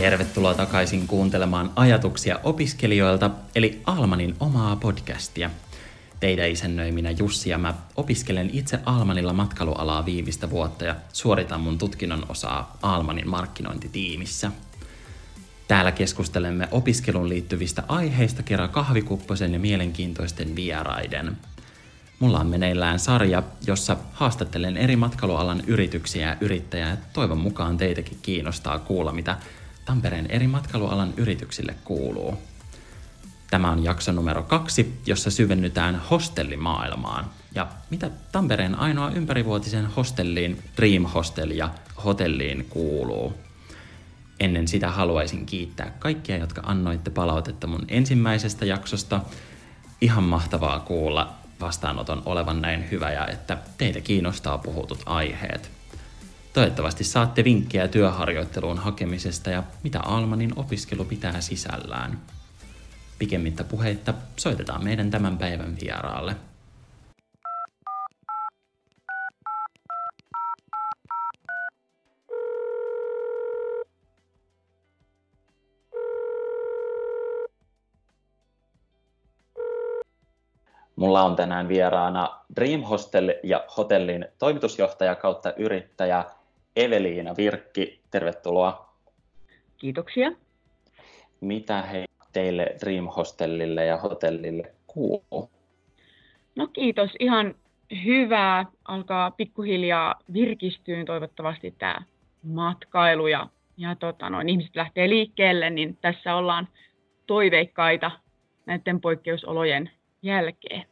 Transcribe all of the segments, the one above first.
Tervetuloa takaisin kuuntelemaan ajatuksia opiskelijoilta, eli Almanin omaa podcastia. Teidän isännöiminä Jussi ja mä opiskelen itse Almanilla matkailualaa viimeistä vuotta ja suoritan mun tutkinnon osaa Almanin markkinointitiimissä. Täällä keskustelemme opiskeluun liittyvistä aiheista kerran kahvikupposen ja mielenkiintoisten vieraiden. Mulla on meneillään sarja, jossa haastattelen eri matkailualan yrityksiä ja yrittäjää. Toivon mukaan teitäkin kiinnostaa kuulla, mitä Tampereen eri matkailualan yrityksille kuuluu. Tämä on jakso numero kaksi, jossa syvennytään hostellimaailmaan. Ja mitä Tampereen ainoa ympärivuotisen hostelliin, Dream Hostel ja hotelliin kuuluu. Ennen sitä haluaisin kiittää kaikkia, jotka annoitte palautetta mun ensimmäisestä jaksosta. Ihan mahtavaa kuulla vastaanoton olevan näin hyvä ja että teitä kiinnostaa puhutut aiheet. Toivottavasti saatte vinkkejä työharjoitteluun hakemisesta ja mitä Almanin opiskelu pitää sisällään. Pikemmittä puheitta soitetaan meidän tämän päivän vieraalle. Mulla on tänään vieraana Dream Hostel ja hotellin toimitusjohtaja kautta yrittäjä Eveliina Virkki. Tervetuloa. Kiitoksia. Mitä he teille Dream Hostellille ja hotellille kuuluu? No kiitos. Ihan hyvää. Alkaa pikkuhiljaa virkistyä toivottavasti tämä matkailu ja, ja tota, noin, ihmiset lähtee liikkeelle, niin tässä ollaan toiveikkaita näiden poikkeusolojen jälkeen.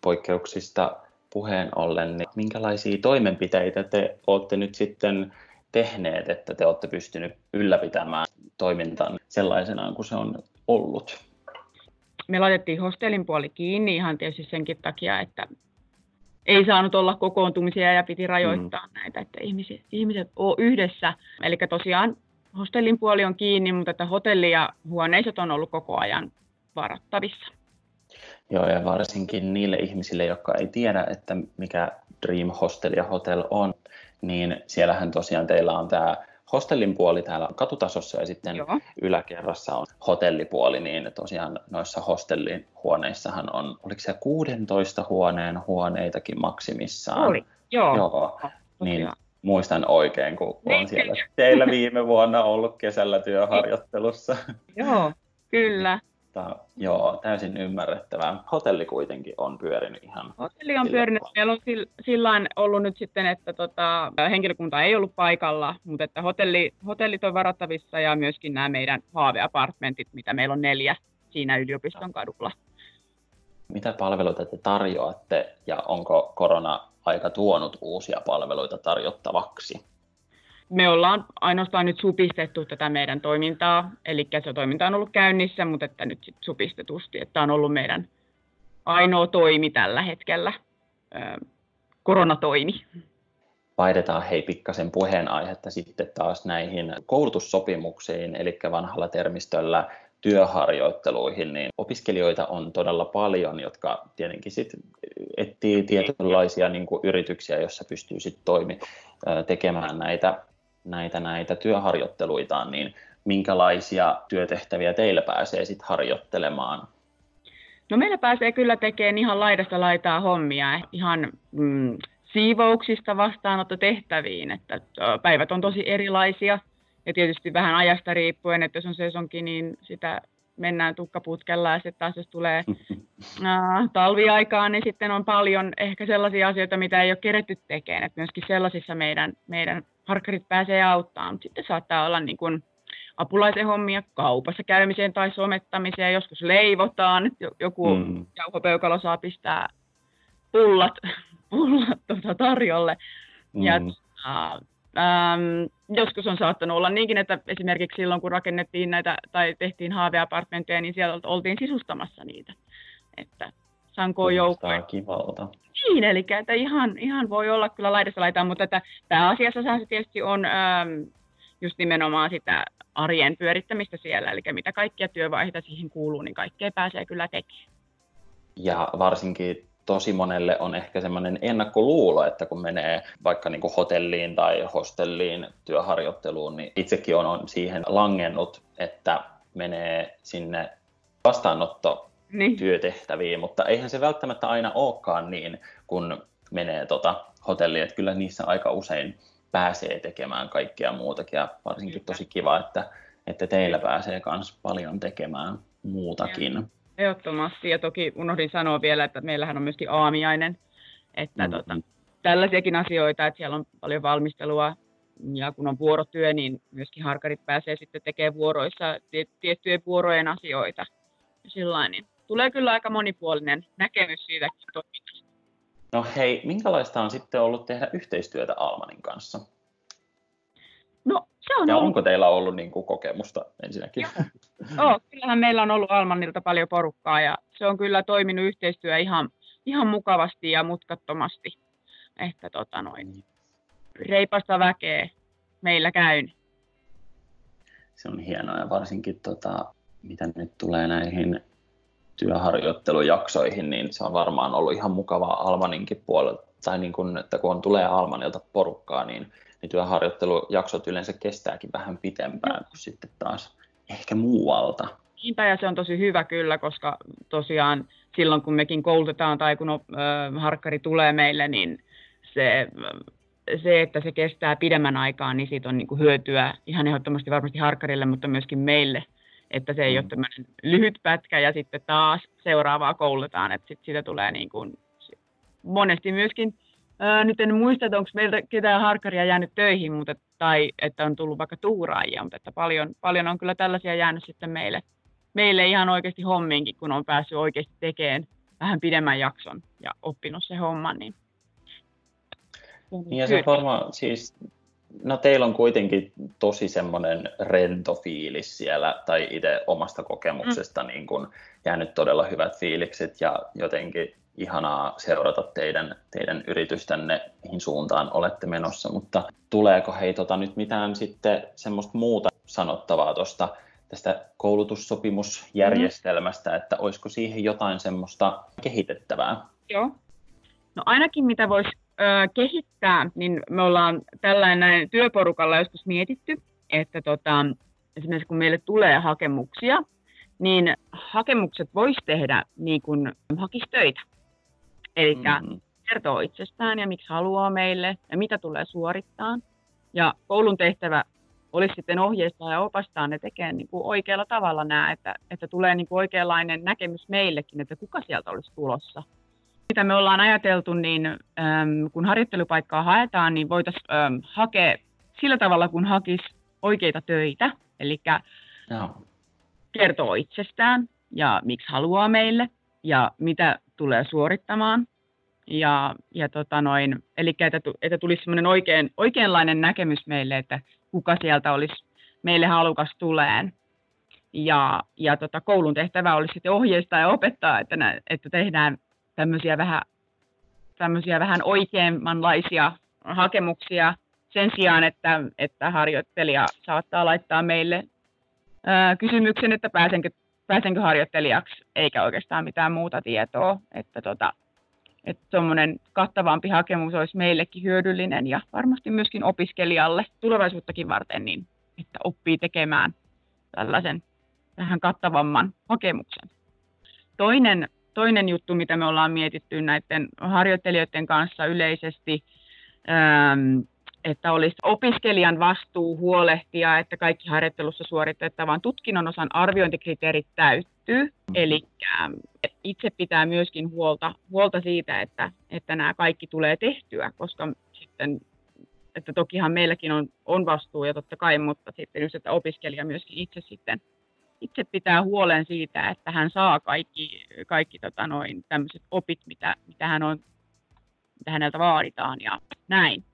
Poikkeuksista puheen ollen, niin minkälaisia toimenpiteitä te olette nyt sitten tehneet, että te olette pystyneet ylläpitämään toimintaan sellaisenaan kuin se on ollut? Me laitettiin hostellin puoli kiinni ihan tietysti senkin takia, että ei saanut olla kokoontumisia ja piti rajoittaa mm. näitä, että ihmiset, ihmiset on yhdessä. Eli tosiaan hostellin puoli on kiinni, mutta että hotelli ja huoneisot on ollut koko ajan varattavissa. Joo, ja varsinkin niille ihmisille, jotka ei tiedä, että mikä Dream Hostel ja Hotel on, niin siellähän tosiaan teillä on tämä hostellin puoli täällä katutasossa ja sitten Joo. yläkerrassa on hotellipuoli, niin tosiaan noissa hostellin huoneissahan on, oliko se 16 huoneen huoneitakin maksimissaan? Oli, joo. joo. Niin muistan oikein, kun niin. on siellä teillä viime vuonna ollut kesällä työharjoittelussa. Joo, kyllä. Mutta joo, täysin ymmärrettävää. Hotelli kuitenkin on pyörinyt ihan. Hotelli on pyörinyt. Meillä on sillä ollut nyt sitten, että tota, henkilökunta ei ollut paikalla, mutta että hotelli, hotellit on varattavissa ja myöskin nämä meidän haaveapartmentit, mitä meillä on neljä siinä yliopiston kadulla. Mitä palveluita te tarjoatte ja onko korona-aika tuonut uusia palveluita tarjottavaksi? Me ollaan ainoastaan nyt supistettu tätä meidän toimintaa, eli se toiminta on ollut käynnissä, mutta että nyt sit supistetusti, että on ollut meidän ainoa toimi tällä hetkellä, koronatoimi. Vaihdetaan hei pikkasen puheenaihetta sitten taas näihin koulutussopimuksiin, eli vanhalla termistöllä työharjoitteluihin, niin opiskelijoita on todella paljon, jotka tietenkin sit etsii tietynlaisia niin kuin yrityksiä, joissa pystyy sitten toimi tekemään näitä näitä, näitä työharjoitteluitaan, niin minkälaisia työtehtäviä teillä pääsee sitten harjoittelemaan? No meillä pääsee kyllä tekemään ihan laidasta laitaa hommia, ihan mm, siivouksista vastaanottotehtäviin, että päivät on tosi erilaisia ja tietysti vähän ajasta riippuen, että jos on sesonkin, niin sitä mennään tukkaputkella ja sitten taas jos tulee äh, talviaikaan, niin sitten on paljon ehkä sellaisia asioita, mitä ei ole keretty tekemään. Että myöskin sellaisissa meidän, meidän harkkarit pääsee auttamaan, mutta sitten saattaa olla niin kuin apulaisen hommia kaupassa käymiseen tai somettamiseen, joskus leivotaan, että joku mm. jauhopeukalo saa pistää pullat, pullat tuota tarjolle. Mm. Ja, uh, Ähm, joskus on saattanut olla niinkin, että esimerkiksi silloin kun rakennettiin näitä tai tehtiin haaveapartmentteja, niin siellä oltiin sisustamassa niitä. Että sanko joukkoja. kivalta. Niin, eli että ihan, ihan voi olla kyllä laidassa laitaan, mutta että pääasiassa se tietysti on ähm, just nimenomaan sitä arjen pyörittämistä siellä, eli mitä kaikkia työvaiheita siihen kuuluu, niin kaikkea pääsee kyllä tekemään. Ja varsinkin tosi monelle on ehkä semmoinen ennakkoluulo, että kun menee vaikka niin kuin hotelliin tai hostelliin työharjoitteluun, niin itsekin on siihen langennut, että menee sinne vastaanotto niin. työtehtäviin, mutta eihän se välttämättä aina olekaan niin, kun menee tota hotelliin, että kyllä niissä aika usein pääsee tekemään kaikkea muutakin ja varsinkin tosi kiva, että, että teillä pääsee myös paljon tekemään muutakin. Ehdottomasti ja toki unohdin sanoa vielä, että meillähän on myöskin aamiainen, että mm-hmm. tota, tällaisiakin asioita, että siellä on paljon valmistelua ja kun on vuorotyö, niin myöskin harkarit pääsee sitten tekemään vuoroissa tiettyjen vuorojen asioita. Sillain, niin tulee kyllä aika monipuolinen näkemys siitä toiminnasta. No hei, minkälaista on sitten ollut tehdä yhteistyötä Almanin kanssa? No, se on ja ollut... onko teillä ollut niin kuin, kokemusta ensinnäkin? Joo, kyllähän meillä on ollut Almanilta paljon porukkaa ja se on kyllä toiminut yhteistyö ihan, ihan mukavasti ja mutkattomasti. Että tota noin, reipasta väkeä meillä käyn. Se on hienoa ja varsinkin tota, mitä nyt tulee näihin työharjoittelujaksoihin, niin se on varmaan ollut ihan mukavaa Almaninkin puolelta. Tai niin kun, että kun on, tulee Almanilta porukkaa, niin, niin työharjoittelujaksot yleensä kestääkin vähän pitempään kuin sitten taas ehkä muualta. Niinpä ja se on tosi hyvä kyllä, koska tosiaan silloin kun mekin koulutetaan tai kun ö, harkkari tulee meille, niin se, se, että se kestää pidemmän aikaa, niin siitä on niin kuin hyötyä ihan ehdottomasti varmasti harkkarille, mutta myöskin meille – että se ei mm. ole tämmöinen lyhyt pätkä ja sitten taas seuraavaa koulutetaan, että sit siitä tulee niin kuin, monesti myöskin, nyt en muista, että onko meiltä ketään harkkaria jäänyt töihin, mutta, tai että on tullut vaikka tuuraajia, mutta että paljon, paljon on kyllä tällaisia jäänyt sitten meille, meille ihan oikeasti hommiinkin, kun on päässyt oikeasti tekemään vähän pidemmän jakson ja oppinut se homman, niin niin ja se varmaan, siis No teillä on kuitenkin tosi semmoinen rento fiilis siellä, tai itse omasta kokemuksesta mm. niin kun jäänyt todella hyvät fiilikset ja jotenkin ihanaa seurata teidän, teidän yritystänne, mihin suuntaan olette menossa, mutta tuleeko hei tota, nyt mitään sitten semmoista muuta sanottavaa tuosta tästä koulutussopimusjärjestelmästä, mm. että olisiko siihen jotain semmoista kehitettävää? Joo. No ainakin mitä voisi kehittää, niin me ollaan tällainen työporukalla joskus mietitty, että tota, esimerkiksi kun meille tulee hakemuksia, niin hakemukset voisi tehdä niin kuin hakistöitä. Eli mm-hmm. kertoo itsestään ja miksi haluaa meille ja mitä tulee suorittaa. Ja koulun tehtävä olisi sitten ohjeistaa ja opastaa ne tekemään niin kuin oikealla tavalla nämä, että, että tulee niin kuin oikeanlainen näkemys meillekin, että kuka sieltä olisi tulossa mitä me ollaan ajateltu, niin äm, kun harjoittelupaikkaa haetaan, niin voitaisiin hakea sillä tavalla, kun hakisi oikeita töitä, eli no. kertoo itsestään ja miksi haluaa meille ja mitä tulee suorittamaan. Ja, ja tota noin, eli että, että tulisi semmoinen oikein, oikeanlainen näkemys meille, että kuka sieltä olisi meille halukas tuleen. Ja, ja tota, koulun tehtävä olisi sitten ohjeistaa ja opettaa, että, nä, että tehdään tämmöisiä vähän, tämmöisiä vähän oikeammanlaisia hakemuksia sen sijaan, että, että harjoittelija saattaa laittaa meille ää, kysymyksen, että pääsenkö, pääsenkö harjoittelijaksi, eikä oikeastaan mitään muuta tietoa. Että tota, että tuommoinen kattavampi hakemus olisi meillekin hyödyllinen ja varmasti myöskin opiskelijalle tulevaisuuttakin varten, niin että oppii tekemään tällaisen vähän kattavamman hakemuksen. Toinen toinen juttu, mitä me ollaan mietitty näiden harjoittelijoiden kanssa yleisesti, ähm, että olisi opiskelijan vastuu huolehtia, että kaikki harjoittelussa suoritettavan tutkinnon osan arviointikriteerit täyttyy. Mm-hmm. Eli ähm, itse pitää myöskin huolta, huolta siitä, että, että nämä kaikki tulee tehtyä, koska sitten että tokihan meilläkin on, on vastuu ja totta kai, mutta sitten just, että opiskelija myöskin itse sitten itse pitää huolen siitä, että hän saa kaikki, kaikki tota noin, tämmöiset opit, mitä, mitä, hän on, mitä häneltä vaaditaan ja näin.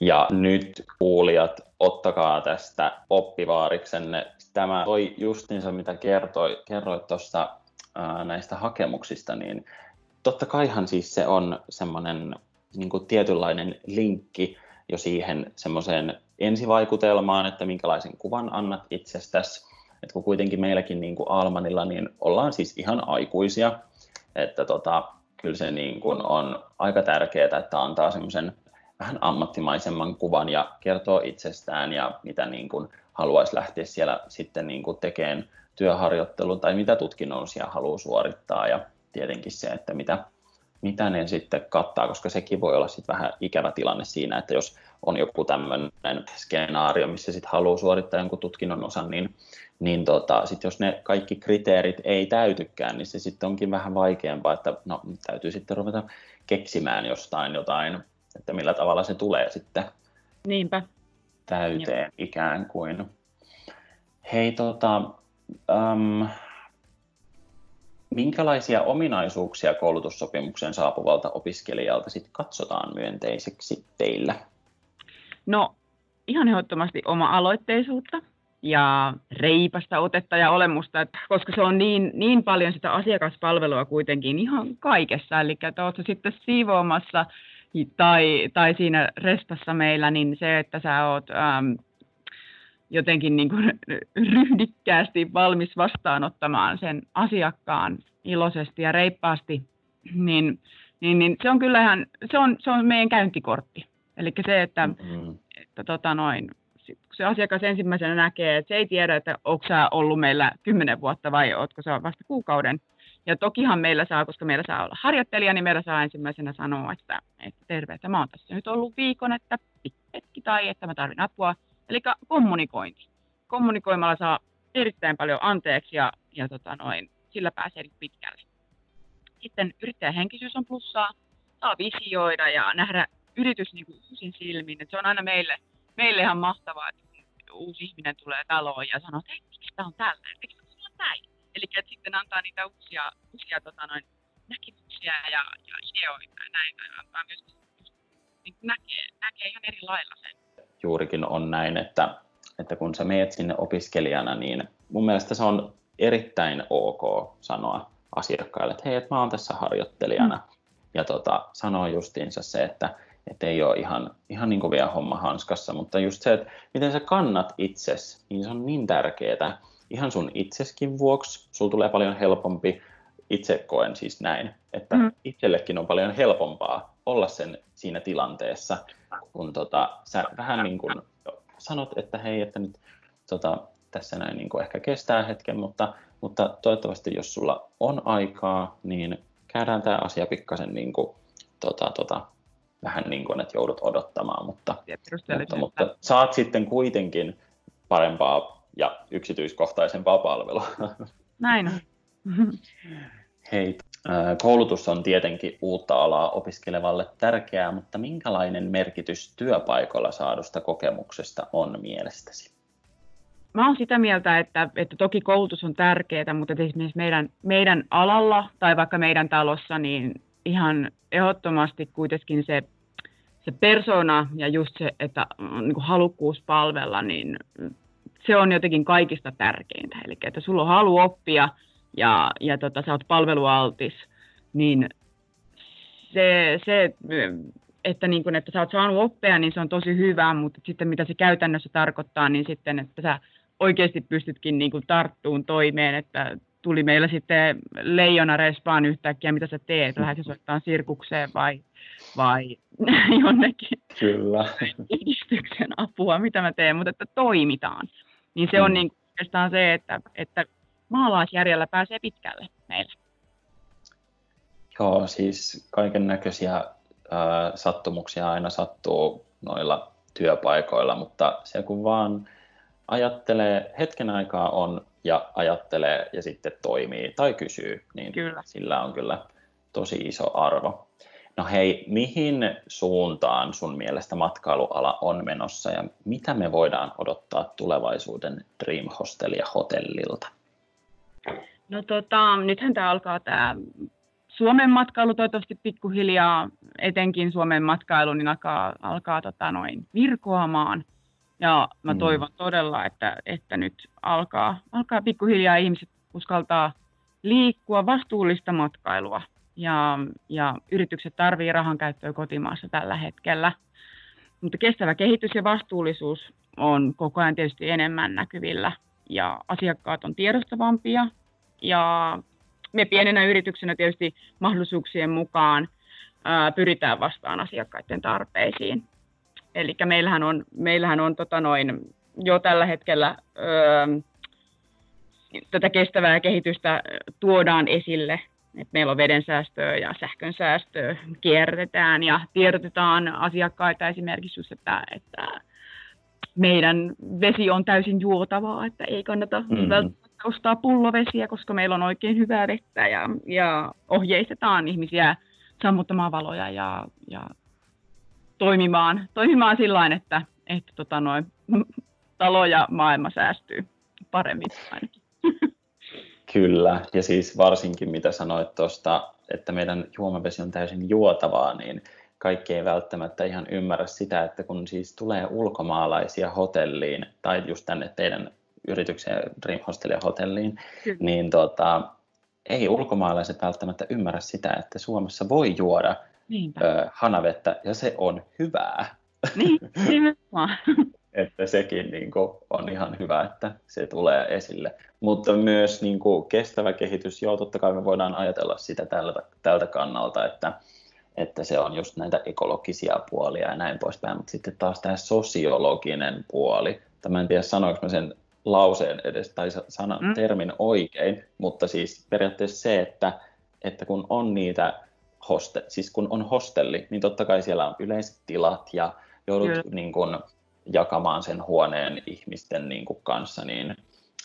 Ja nyt kuulijat, ottakaa tästä oppivaariksenne. Tämä toi justiinsa, mitä kertoi, kerroit tuossa näistä hakemuksista, niin totta kaihan siis se on semmoinen niin tietynlainen linkki jo siihen semmoiseen ensivaikutelmaan, että minkälaisen kuvan annat itsestäsi. Et kun kuitenkin meilläkin niin kuin Almanilla niin ollaan siis ihan aikuisia, että tota, kyllä se niin kuin on aika tärkeää, että antaa semmoisen vähän ammattimaisemman kuvan ja kertoo itsestään ja mitä niin kuin haluaisi lähteä siellä sitten niin kuin tekemään työharjoittelun tai mitä tutkinnollisia haluaa suorittaa. Ja tietenkin se, että mitä, mitä ne sitten kattaa, koska sekin voi olla sitten vähän ikävä tilanne siinä, että jos on joku tämmöinen skenaario, missä sitten haluaa suorittaa jonkun tutkinnon osan, niin, niin tota, sit jos ne kaikki kriteerit ei täytykään, niin se sitten onkin vähän vaikeampaa, että no, täytyy sitten ruveta keksimään jostain jotain, että millä tavalla se tulee sitten Niinpä. täyteen Joo. ikään kuin. Hei, tota, um, minkälaisia ominaisuuksia koulutussopimuksen saapuvalta opiskelijalta sit katsotaan myönteiseksi teillä? No ihan ehdottomasti oma-aloitteisuutta ja reipasta otetta ja olemusta, että koska se on niin, niin paljon sitä asiakaspalvelua kuitenkin ihan kaikessa, eli että oletko sitten siivoamassa tai, tai siinä restassa meillä, niin se, että sä oot äm, jotenkin niin kuin ryhdikkäästi valmis vastaanottamaan sen asiakkaan iloisesti ja reippaasti, niin, niin, niin se on kyllähän, se on, se on meidän käyntikortti. Eli se, että, mm-hmm. että tota noin, kun se asiakas ensimmäisenä näkee, että se ei tiedä, että onko sä ollut meillä kymmenen vuotta vai ootko sä vasta kuukauden. Ja tokihan meillä saa, koska meillä saa olla harjoittelija, niin meillä saa ensimmäisenä sanoa, että, että terve, että mä oon tässä nyt ollut viikon, että hetki tai että mä tarvin apua. Eli kommunikointi. Kommunikoimalla saa erittäin paljon anteeksi ja, ja tota noin, sillä pääsee pitkälle. Sitten yrittäjähenkisyys on plussaa, saa visioida ja nähdä yritys niin kuin uusin silmin. Et se on aina meille, meille ihan mahtavaa, että uusi ihminen tulee taloon ja sanoo, että hei, miksi tämä on tällä, miksi tämä on näin. Eli että sitten antaa niitä uusia, uusia tota noin, näkemyksiä ja, ja ideoita ja näin, antaa myös niin näkee, näkee ihan eri lailla sen. Juurikin on näin, että, että kun sä meet sinne opiskelijana, niin mun mielestä se on erittäin ok sanoa asiakkaille, että hei, että mä oon tässä harjoittelijana. Mm. Ja tota, sanoa justiinsa se, että että ei ole ihan, ihan niin kuin vielä homma hanskassa, mutta just se, että miten sä kannat itses, niin se on niin tärkeää. Ihan sun itseskin vuoksi, sulla tulee paljon helpompi, itse koen siis näin, että mm. itsellekin on paljon helpompaa olla sen siinä tilanteessa, kun tota, sä vähän niin kuin sanot, että hei, että nyt tota, tässä näin niin kuin ehkä kestää hetken, mutta, mutta toivottavasti jos sulla on aikaa, niin käydään tämä asia pikkasen niin kuin, tota, tota, vähän niin kuin, että joudut odottamaan, mutta, mutta, mutta saat sitten kuitenkin parempaa ja yksityiskohtaisempaa palvelua. Näin Hei, koulutus on tietenkin uutta alaa opiskelevalle tärkeää, mutta minkälainen merkitys työpaikoilla saadusta kokemuksesta on mielestäsi? Mä oon sitä mieltä, että, että toki koulutus on tärkeää, mutta esimerkiksi meidän, meidän alalla tai vaikka meidän talossa, niin ihan ehdottomasti kuitenkin se, se persona ja just se, että mm, niin halukkuus palvella, niin se on jotenkin kaikista tärkeintä. Eli että sulla on halu oppia ja, ja tota, sä oot palvelualtis, niin se, se että, niin kun, että sä oot saanut oppia, niin se on tosi hyvä, mutta sitten mitä se käytännössä tarkoittaa, niin sitten, että sä oikeasti pystytkin niin tarttuun toimeen, että tuli meillä sitten leijona respaan yhtäkkiä, mitä sä teet, lähdet soittaa sirkukseen vai, vai jonnekin Kyllä. apua, mitä mä teen, mutta että toimitaan. Niin se on mm. niin oikeastaan se, että, että maalaisjärjellä pääsee pitkälle meillä. Joo, siis kaiken näköisiä sattumuksia aina sattuu noilla työpaikoilla, mutta se kun vaan ajattelee, hetken aikaa on ja ajattelee ja sitten toimii tai kysyy, niin kyllä. sillä on kyllä tosi iso arvo. No hei, mihin suuntaan sun mielestä matkailuala on menossa ja mitä me voidaan odottaa tulevaisuuden Dream Hostelia hotellilta? No tota, nythän tämä alkaa tämä Suomen matkailu toivottavasti pikkuhiljaa, etenkin Suomen matkailu, niin alkaa, alkaa tota noin virkoamaan – ja mä mm. toivon todella, että, että nyt alkaa, alkaa pikkuhiljaa ihmiset uskaltaa liikkua vastuullista matkailua. Ja, ja yritykset tarvitsevat rahan käyttöä kotimaassa tällä hetkellä. Mutta kestävä kehitys ja vastuullisuus on koko ajan tietysti enemmän näkyvillä. Ja asiakkaat on tiedostavampia. Ja me pienenä yrityksenä tietysti mahdollisuuksien mukaan ää, pyritään vastaan asiakkaiden tarpeisiin. Eli meillähän on, meillähän on tota noin, jo tällä hetkellä öö, tätä kestävää kehitystä tuodaan esille. Et meillä on veden säästöä ja sähkön säästöä, kierrätetään ja tiedotetaan asiakkaita esimerkiksi just, että, että meidän vesi on täysin juotavaa, että ei kannata mm-hmm. välttämättä ostaa pullovesiä, koska meillä on oikein hyvää vettä ja, ja ohjeistetaan ihmisiä sammuttamaan valoja ja, ja toimimaan, toimimaan sillä että, että tota noin, talo ja maailma säästyy paremmin ainakin. Kyllä, ja siis varsinkin mitä sanoit tuosta, että meidän juomavesi on täysin juotavaa, niin kaikki ei välttämättä ihan ymmärrä sitä, että kun siis tulee ulkomaalaisia hotelliin, tai just tänne teidän yritykseen Dream Hostelia hotelliin, Kyllä. niin tota, ei ulkomaalaiset välttämättä ymmärrä sitä, että Suomessa voi juoda ö, hanavettä, ja se on hyvää. Niin, nimenomaan. Että sekin niin kuin, on ihan hyvä, että se tulee esille. Mutta myös niin kuin, kestävä kehitys, joo, totta kai me voidaan ajatella sitä tältä, tältä kannalta, että, että se on just näitä ekologisia puolia ja näin poispäin, mutta sitten taas tämä sosiologinen puoli, Tämä en tiedä sanoinko mä sen lauseen edes tai sanan, mm. termin oikein, mutta siis periaatteessa se, että, että kun on niitä hoste, siis kun on hostelli, niin totta kai siellä on yleiset tilat ja joudut niin kuin, jakamaan sen huoneen ihmisten niin kuin, kanssa, niin,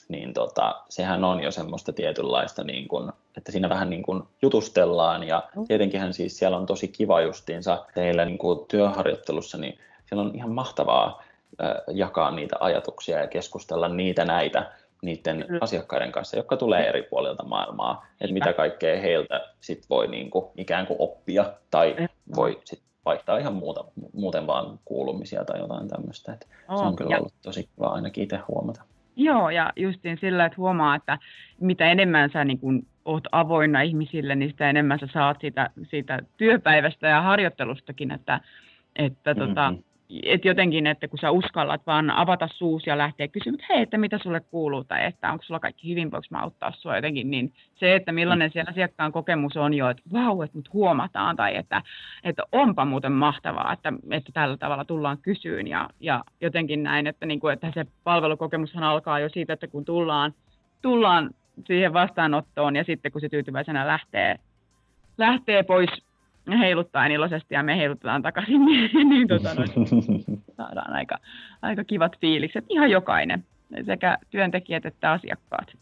niin tota, sehän on jo semmoista tietynlaista, niin kuin, että siinä vähän niin kuin jutustellaan ja mm. tietenkinhän siis siellä on tosi kiva justiinsa teillä niin kuin työharjoittelussa, niin siellä on ihan mahtavaa äh, jakaa niitä ajatuksia ja keskustella niitä näitä niiden mm. asiakkaiden kanssa, jotka tulee eri puolilta maailmaa, että mitä kaikkea heiltä sit voi niin kuin, ikään kuin oppia tai voi sit vaihtaa ihan muuta, muuten vaan kuulumisia tai jotain tämmöistä. Että oh, se on kyllä ja... ollut tosi kiva ainakin itse huomata. Joo, ja justiin sillä, että huomaa, että mitä enemmän sä niin kun oot avoinna ihmisille, niin sitä enemmän sä saat siitä, siitä työpäivästä ja harjoittelustakin, että, että mm-hmm. tota, et jotenkin, että kun sä uskallat vaan avata suus ja lähteä kysymään, että hei, että mitä sulle kuuluu, tai että onko sulla kaikki hyvin, voiko mä auttaa sua jotenkin, niin se, että millainen se asiakkaan kokemus on jo, että vau, että nyt huomataan, tai että, että onpa muuten mahtavaa, että, että tällä tavalla tullaan kysyyn, ja, ja jotenkin näin, että, niin kuin, että se palvelukokemushan alkaa jo siitä, että kun tullaan, tullaan siihen vastaanottoon, ja sitten kun se tyytyväisenä lähtee, lähtee pois heiluttaa iloisesti ja me heilutetaan takaisin, niin, niin tota, no, saadaan aika, aika kivat fiilikset. Ihan jokainen, sekä työntekijät että asiakkaat.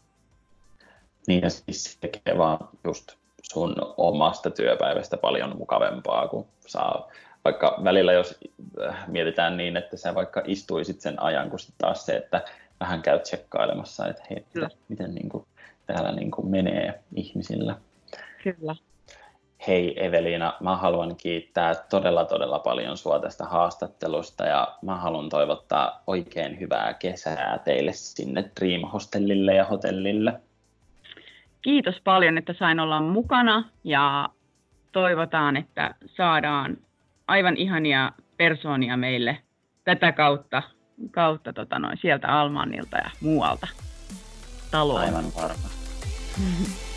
Niin ja siis se tekee vaan just sun omasta työpäivästä paljon mukavempaa, kun saa vaikka välillä jos äh, mietitään niin, että sä vaikka istuisit sen ajan, kun sitten taas se, että vähän käyt tsekkailemassa, että hei, Kyllä. miten niin kuin, täällä niin kuin menee ihmisillä. Kyllä. Hei Evelina, mä haluan kiittää todella todella paljon sua tästä haastattelusta ja mä haluan toivottaa oikein hyvää kesää teille sinne Dream Hostellille ja hotellille. Kiitos paljon, että sain olla mukana ja toivotaan, että saadaan aivan ihania persoonia meille tätä kautta, kautta tota noin, sieltä Almanilta ja muualta taloa. Aivan varma.